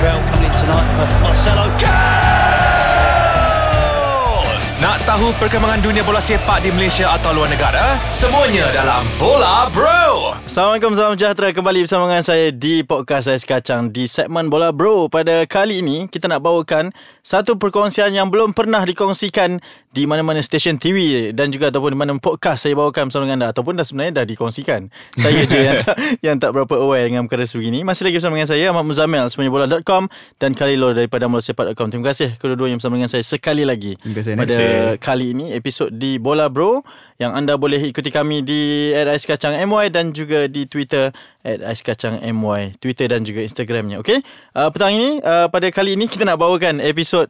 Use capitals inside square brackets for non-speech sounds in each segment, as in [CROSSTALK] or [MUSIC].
Israel coming in tonight for Marcelo. Nak tahu perkembangan dunia bola sepak di Malaysia atau luar negara? Semuanya dalam Bola Bro. Assalamualaikum, salam sejahtera kembali bersama dengan saya di podcast Ais Kacang di segmen Bola Bro. Pada kali ini, kita nak bawakan satu perkongsian yang belum pernah dikongsikan di mana-mana stesen TV dan juga ataupun di mana podcast saya bawakan bersama dengan anda ataupun dah sebenarnya dah dikongsikan. Saya je yang tak, [LAUGHS] yang tak berapa aware dengan perkara sebegini. Masih lagi bersama dengan saya, Ahmad Muzamil, semuanya bola.com dan Khalilul daripada mulasepak.com. Terima kasih kedua-dua yang bersama dengan saya sekali lagi. Terima kasih, Pada kali ini, episod di Bola Bro yang anda boleh ikuti kami di Ais Kacang MY dan juga di Twitter at Ais Kacang MY Twitter dan juga Instagramnya okay? uh, petang ini uh, pada kali ini kita nak bawakan episod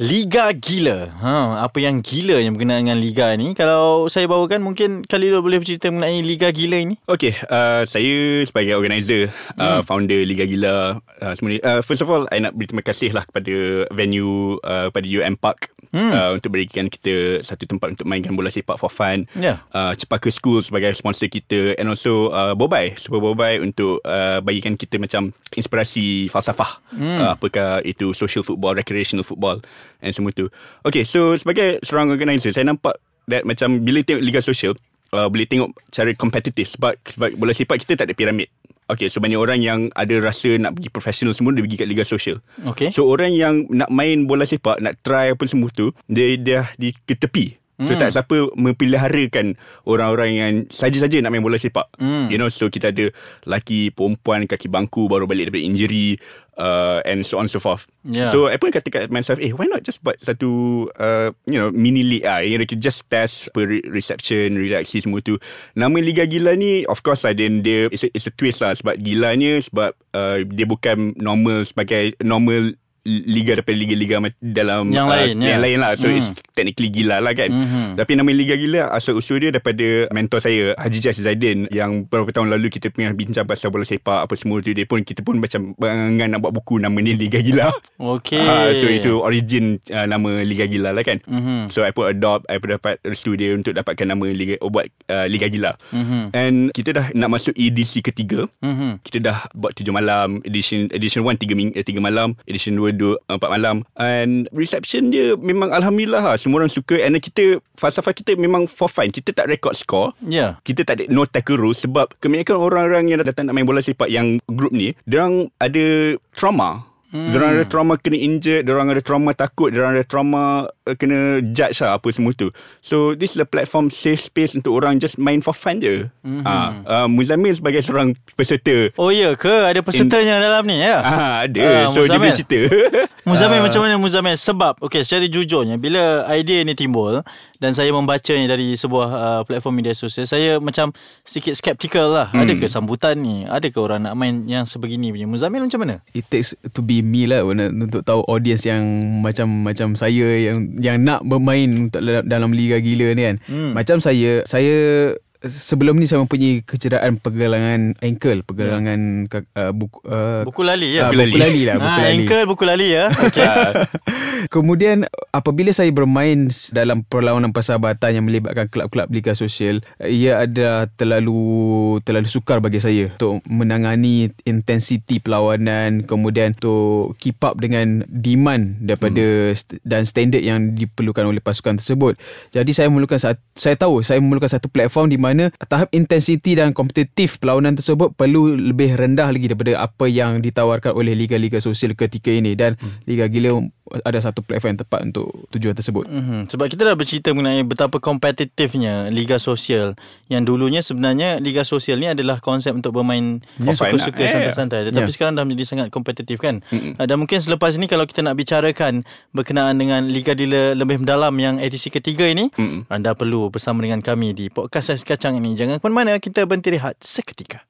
Liga Gila ha, Apa yang gila yang berkenaan dengan Liga ni Kalau saya bawakan mungkin kali Khalil boleh bercerita mengenai Liga Gila ini Okay, uh, saya sebagai organizer, uh, founder Liga Gila uh. Uh, first of all, I nak berterima kasih lah kepada venue, uh, pada UM Park Hmm. uh, untuk berikan kita satu tempat untuk mainkan bola sepak for fun. Ya. Uh, Cepaka School sebagai sponsor kita and also uh, Bobai, Super Bobai untuk uh, bagikan kita macam inspirasi falsafah. Hmm. Uh, apakah itu social football, recreational football and semua tu. Okay, so sebagai seorang organizer, saya nampak that macam bila tengok Liga Sosial, uh, boleh tengok cara kompetitif sebab, sebab bola sepak kita tak ada piramid. Okay, so banyak orang yang ada rasa nak pergi profesional semua dia pergi kat Liga Sosial. Okay. So orang yang nak main bola sepak, nak try apa semua tu, dia dah di ke tepi. So Hmm. tak siapa mempeliharakan orang-orang yang saja-saja nak main bola sepak. Hmm. You know, so kita ada laki, perempuan, kaki bangku baru balik daripada injury uh, and so on so forth. Yeah. So I pun kata kat myself, eh why not just buat satu uh, you know mini league ah, you know just test per re- reception, reaksi semua tu. Nama Liga Gila ni of course lah dia, dia it's, a, it's a twist lah sebab gilanya sebab uh, dia bukan normal sebagai normal liga daripada liga-liga dalam Yang lain, ya. yang lain lah so Hmm. it's technically gila lah kan Mhm. tapi nama Liga Gila asal usul dia daripada mentor saya Haji Jas Zaidin yang beberapa tahun lalu kita pernah bincang pasal bola sepak apa semua tu dia pun kita pun macam berangan nak buat buku nama ni Liga Gila [LAUGHS] Okay Ah, so itu origin uh, nama Liga Gila lah kan Mhm. so I pun adopt I pun dapat restu dia untuk dapatkan nama Liga oh, buat uh, Liga Gila Mhm. and kita dah nak masuk edisi ketiga Mhm. kita dah buat tujuh malam edition edition 1 tiga, ming, eh, tiga malam edition 2 dua, empat malam. And reception dia memang Alhamdulillah lah. Semua orang suka. And kita falsafah kita memang for fun. Kita tak record score. Ya. Kita tak ada no tackle rules. Sebab kebanyakan orang-orang yang datang nak main bola sepak yang group ni diorang ada trauma. Hmm. Diorang ada trauma kena injured. Diorang ada trauma takut. Diorang ada trauma uh, Kena judge lah Apa semua tu So this is a platform Safe space untuk orang Just main for fun je mm-hmm. uh, uh, Muzamil sebagai seorang peserta Oh ya ke Ada pesertanya dalam ni ya Ah, ada. Ah, so dia Muzamil. boleh cerita. [LAUGHS] Muzamil Ah. macam mana Muzamil Sebab okay, secara jujurnya Bila idea ni timbul Dan saya membacanya Dari sebuah uh, platform media sosial Saya macam Sedikit skeptical lah hmm. Adakah sambutan ni Adakah orang nak main Yang sebegini punya Muzamil macam mana it takes to be me lah untuk, untuk tahu audience yang macam macam saya yang yang nak bermain untuk dalam, dalam liga gila ni kan. Hmm. Macam saya saya sebelum ni saya mempunyai kecederaan pergelangan ankle, pergelangan yeah. uh, buku uh, Buku lali ya ah, buku lali lah, [LAUGHS] buku Ah, lali. ankle buku lali ya [LAUGHS] okay. Kemudian apabila saya bermain dalam perlawanan persahabatan yang melibatkan kelab-kelab liga sosial, ia ada terlalu terlalu sukar bagi saya untuk menangani intensiti perlawanan, kemudian untuk keep up dengan demand daripada st- dan standard yang diperlukan oleh pasukan tersebut. Jadi saya memerlukan saya tahu saya memerlukan satu platform di mana tahap intensiti dan kompetitif perlawanan tersebut perlu lebih rendah lagi daripada apa yang ditawarkan oleh liga-liga sosial ketika ini dan liga gila ada satu platform yang tepat untuk tujuan tersebut. Mm-hmm. Sebab kita dah bercerita mengenai betapa kompetitifnya Liga Sosial Yang dulunya sebenarnya Liga Sosial ni adalah konsep untuk bermain fun suka-suka lah. Eh. santai-santai Tetapi Yeah. sekarang dah menjadi sangat kompetitif kan Mm-mm. uh, Dan mungkin selepas ini kalau kita nak bicarakan Berkenaan dengan Liga Dila lebih mendalam yang edisi ketiga ini Mm-mm. Anda perlu bersama dengan kami di Podcast Ais Kacang ini. Jangan ke mana-mana kita berhenti rehat seketika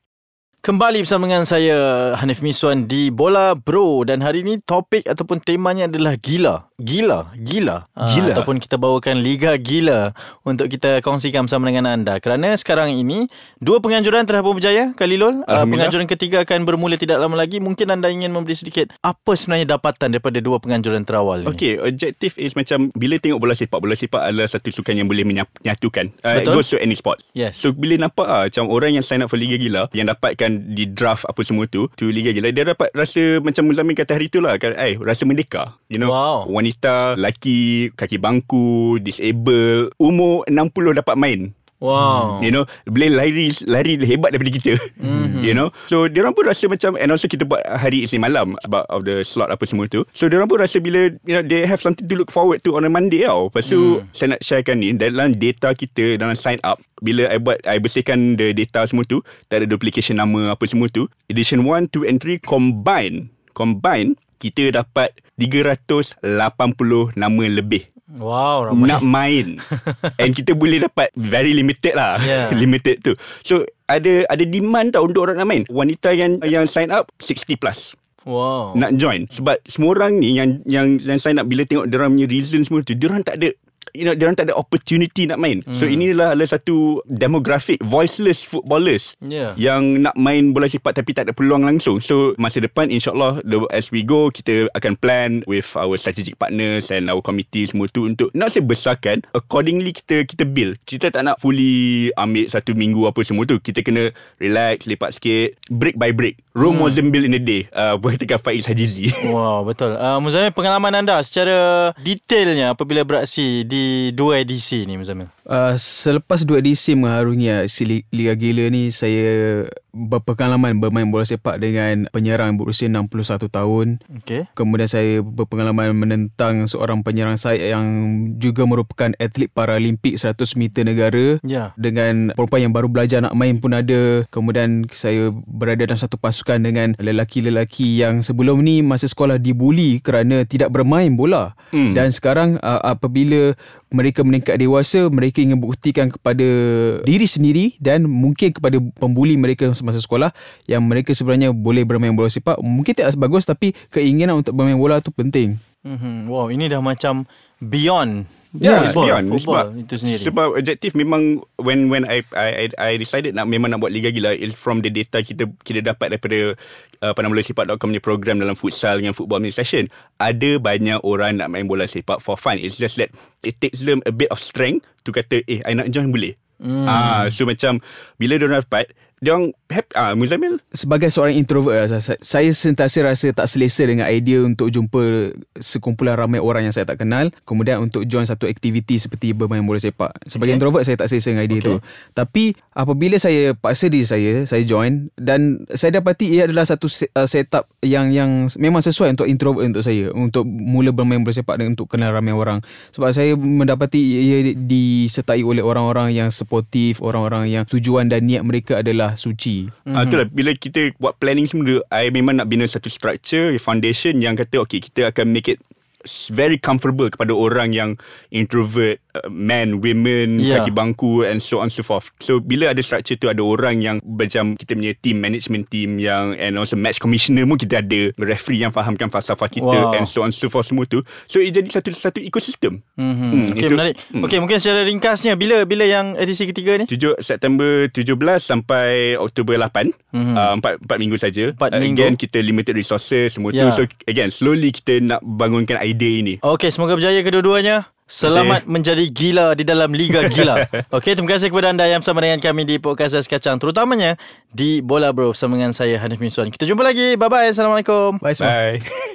Kembali bersama dengan saya Hanif Miswan di Bola Bro dan hari ini topik ataupun temanya adalah gila. Gila, gila. Ah, Gila. ataupun kita bawakan Liga Gila untuk kita kongsikan bersama dengan anda. Kerana sekarang ini dua penganjuran telah pun berjaya Khalilul. Uh, Alhamdulillah. penganjuran ketiga akan bermula tidak lama lagi. Mungkin anda ingin memberi sedikit apa sebenarnya dapatan daripada dua penganjuran terawal ini. Okay, objektif is macam bila tengok bola sepak, bola sepak adalah satu sukan yang boleh menyatukan. Uh, it Betul. goes to any sport. Yes. So bila nampak ah macam orang yang sign up for Liga Gila yang dapatkan akan di draft apa semua tu tu Liga Gila dia dapat rasa macam Muzamin kata hari tu lah kan? Eh rasa merdeka you know? Wow. wanita lelaki kaki bangku disable. Umur 60 dapat main Wow. You know Boleh lari Lari hebat daripada kita mm-hmm. You know So diorang pun rasa macam And also kita buat Hari Isnin malam Sebab of the slot Apa semua tu So diorang pun rasa bila You know They have something to look forward to On a Monday tau Lepas tu mm. Saya nak sharekan ni Dalam data kita Dalam sign up bila I buat I bersihkan the data semua tu Tak ada duplication nama Apa semua tu Edition 1, 2 and 3 Combine Combine Kita dapat 380 nama lebih Wow, ramai. nak main [LAUGHS] and kita boleh dapat very limited lah Yeah. [LAUGHS] limited tu so ada ada demand tau untuk orang nak main wanita yang yang sign up 60 plus Wow. nak join sebab semua orang ni yang yang yang sign up bila tengok dia punya reason semua tu dia orang tak ada you know dia orang tak ada opportunity nak main so Hmm. inilah adalah satu demographic voiceless footballers Yeah. yang nak main bola sepak tapi tak ada peluang langsung. So masa depan insyaallah as we go kita akan plan with our strategic partners and our committee semua tu untuk nak say besarkan accordingly kita kita build. Kita tak nak fully ambil satu minggu apa semua tu. Kita kena relax, lepak sikit, break by break. Rome hmm. wasn't built in a day. Uh, [LAUGHS] buat kata Faiz Hajizi. Wow, betul. Uh, Muzamil, pengalaman anda secara detailnya apabila beraksi di dua edisi ni, Muzamil? Uh, selepas dua edisi mengharungi si Li- Liga Gila ni saya berpengalaman bermain bola sepak dengan penyerang berusia 61 tahun. Okay. Kemudian saya berpengalaman menentang seorang penyerang saya yang juga merupakan atlet Paralimpik 100 meter negara. Ya. Dengan perempuan yang baru belajar nak main pun ada. Kemudian saya berada dalam satu pasukan dengan lelaki-lelaki yang sebelum ni masa sekolah dibuli kerana tidak bermain bola. Hmm. Dan sekarang apabila mereka meningkat dewasa, mereka ingin buktikan kepada diri sendiri dan mungkin kepada pembuli mereka semasa sekolah yang mereka sebenarnya boleh bermain bola sepak. Mungkin tidak sebagus tapi keinginan untuk bermain bola tu penting. Mm-hmm. Wow, ini dah macam beyond Yeah, it's football, beyond football sebab itu sendiri. Sebab objektif memang when when I I I decided nak memang nak buat liga gila is from the data kita kita dapat daripada uh, panambolasipak.com punya program dalam futsal dengan football administration. Ada banyak orang nak main bola sepak for fun. It's just that it takes them a bit of strength to kata eh I nak join boleh. Hmm. Ah, so macam bila dia dapat dia orang happy ah Muzamil Sebagai seorang introvert lah, saya, saya sentiasa rasa tak selesa dengan idea untuk jumpa sekumpulan ramai orang yang saya tak kenal kemudian untuk join satu aktiviti seperti bermain bola sepak. Sebagai okay. introvert saya tak selesa dengan idea okay. tu. Tapi apabila saya paksa diri saya, saya join dan saya dapati ia adalah satu uh, setup yang yang memang sesuai untuk introvert untuk saya untuk mula bermain bola sepak dan untuk kenal ramai orang. Sebab saya mendapati ia disertai oleh orang-orang yang sportif, orang-orang yang tujuan dan niat mereka adalah suci. Mm-hmm. Uh, itulah bila kita buat planning semua I memang nak bina satu structure, foundation yang kata okay kita akan make it very comfortable kepada orang yang introvert, uh, men, women, Yeah. yeah. kaki bangku and so on so forth. So bila ada structure tu ada orang yang macam kita punya team management team yang and also match commissioner pun kita ada referee yang fahamkan falsafah kita Wow. and so on so forth semua tu. So it jadi satu satu ekosistem. Mm-hmm. Hmm, okay, itu- menarik. hmm. Okay, mungkin secara ringkasnya bila bila yang edisi ketiga ni? 7 September 17 sampai Oktober 8 mm-hmm. uh, 4, 4 minggu saja uh, minggu. Again kita limited resources Semua Ya. tu So again slowly kita nak bangunkan idea ini Okey, semoga berjaya kedua-duanya. Selamat menjadi gila di dalam Liga Gila. [LAUGHS] Okey, terima kasih kepada anda yang bersama dengan kami di Podcast Ais Kacang. Terutamanya di Bola Bro bersama dengan saya Hanif Miswan. Kita jumpa lagi. Bye-bye. Assalamualaikum. Bye semua. Bye [LAUGHS]